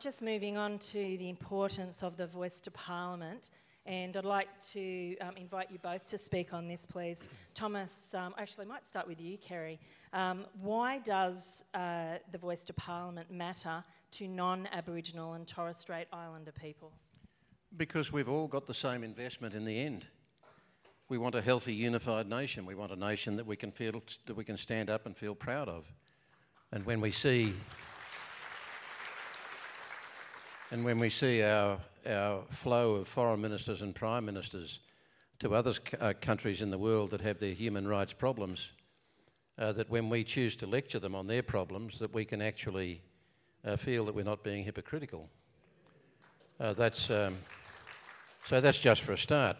just moving on to the importance of the voice to Parliament, and I'd like to um, invite you both to speak on this, please. Thomas, um, actually, I might start with you, Kerry. Um, why does uh, the voice to Parliament matter to non Aboriginal and Torres Strait Islander peoples? Because we've all got the same investment in the end. We want a healthy, unified nation. We want a nation that we can feel that we can stand up and feel proud of. And when we see and when we see our, our flow of foreign ministers and prime ministers to other uh, countries in the world that have their human rights problems, uh, that when we choose to lecture them on their problems, that we can actually uh, feel that we're not being hypocritical. Uh, that's, um, so that's just for a start.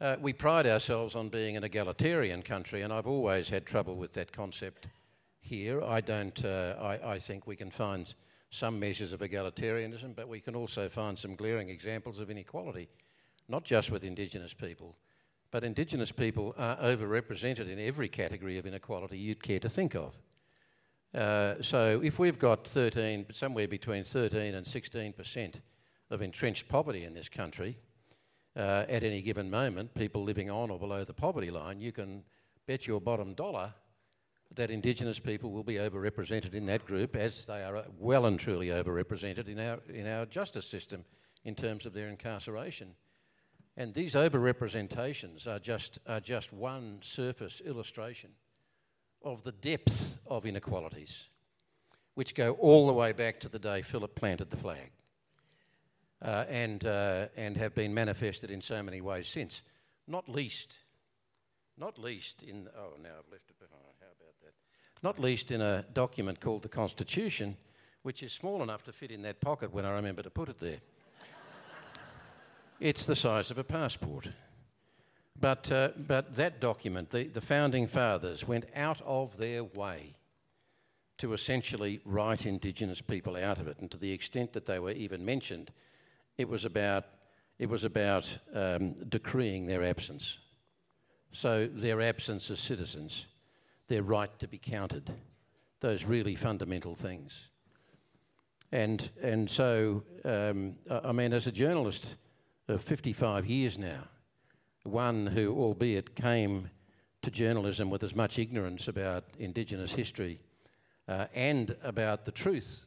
Uh, we pride ourselves on being an egalitarian country, and I've always had trouble with that concept here. I don't. Uh, I, I, think we can find some measures of egalitarianism, but we can also find some glaring examples of inequality, not just with Indigenous people, but Indigenous people are overrepresented in every category of inequality you'd care to think of. Uh, so if we've got 13, somewhere between 13 and 16 percent of entrenched poverty in this country, uh, at any given moment, people living on or below the poverty line, you can bet your bottom dollar that Indigenous people will be overrepresented in that group, as they are well and truly overrepresented in our, in our justice system in terms of their incarceration. And these overrepresentations are just, are just one surface illustration of the depth of inequalities, which go all the way back to the day Phillip planted the flag uh, and, uh, and have been manifested in so many ways since. Not least, not least in, oh, now I've left it behind how about that? not least in a document called the Constitution, which is small enough to fit in that pocket when I remember to put it there. it's the size of a passport. But, uh, but that document, the, the founding fathers went out of their way to essentially write Indigenous people out of it. And to the extent that they were even mentioned, it was about, it was about um, decreeing their absence. So their absence as citizens their right to be counted, those really fundamental things. And, and so, um, I mean, as a journalist of 55 years now, one who, albeit came to journalism with as much ignorance about Indigenous history uh, and about the truth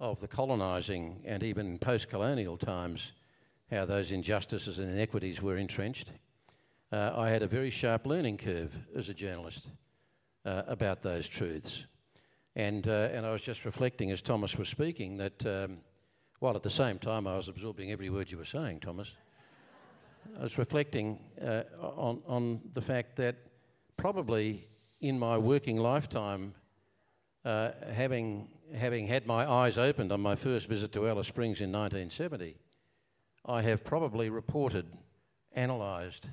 of the colonising and even post colonial times, how those injustices and inequities were entrenched, uh, I had a very sharp learning curve as a journalist uh, about those truths. And, uh, and I was just reflecting as Thomas was speaking that um, while at the same time I was absorbing every word you were saying, Thomas, I was reflecting uh, on, on the fact that probably in my working lifetime, uh, having, having had my eyes opened on my first visit to Alice Springs in 1970, I have probably reported, analysed,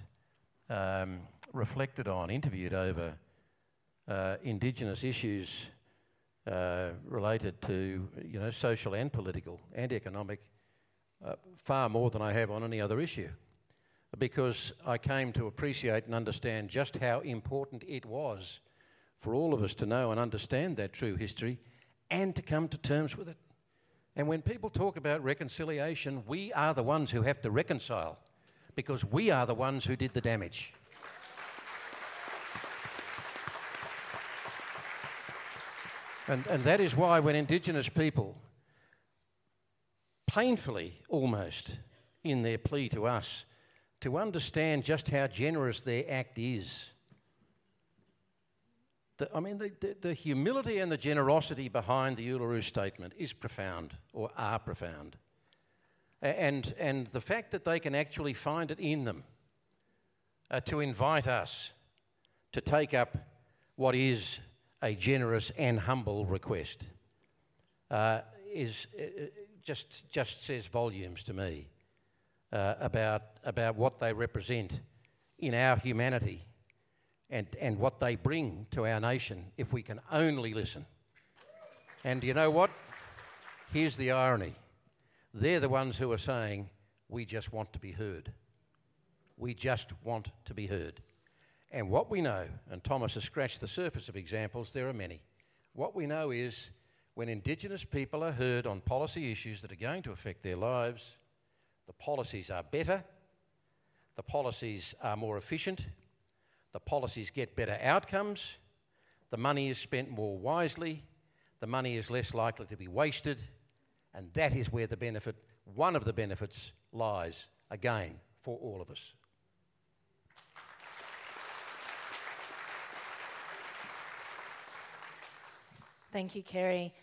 um, reflected on, interviewed over uh, Indigenous issues uh, related to you know social and political and economic uh, far more than I have on any other issue, because I came to appreciate and understand just how important it was for all of us to know and understand that true history and to come to terms with it. And when people talk about reconciliation, we are the ones who have to reconcile because we are the ones who did the damage. And, and that is why when Indigenous people, painfully almost, in their plea to us, to understand just how generous their act is, the, I mean, the, the, the, humility and the generosity behind the Uluru Statement is profound, or are profound. And, and the fact that they can actually find it in them uh, to invite us to take up what is a generous and humble request uh, is uh, just just says volumes to me uh, about about what they represent in our humanity and and what they bring to our nation if we can only listen. And you know what? Here's the irony. They're the ones who are saying, we just want to be heard. We just want to be heard. And what we know, and Thomas has scratched the surface of examples, there are many. What we know is when Indigenous people are heard on policy issues that are going to affect their lives, the policies are better, the policies are more efficient, the policies get better outcomes, the money is spent more wisely, the money is less likely to be wasted, and that is where the benefit, one of the benefits, lies again for all of us. Thank you, Kerry.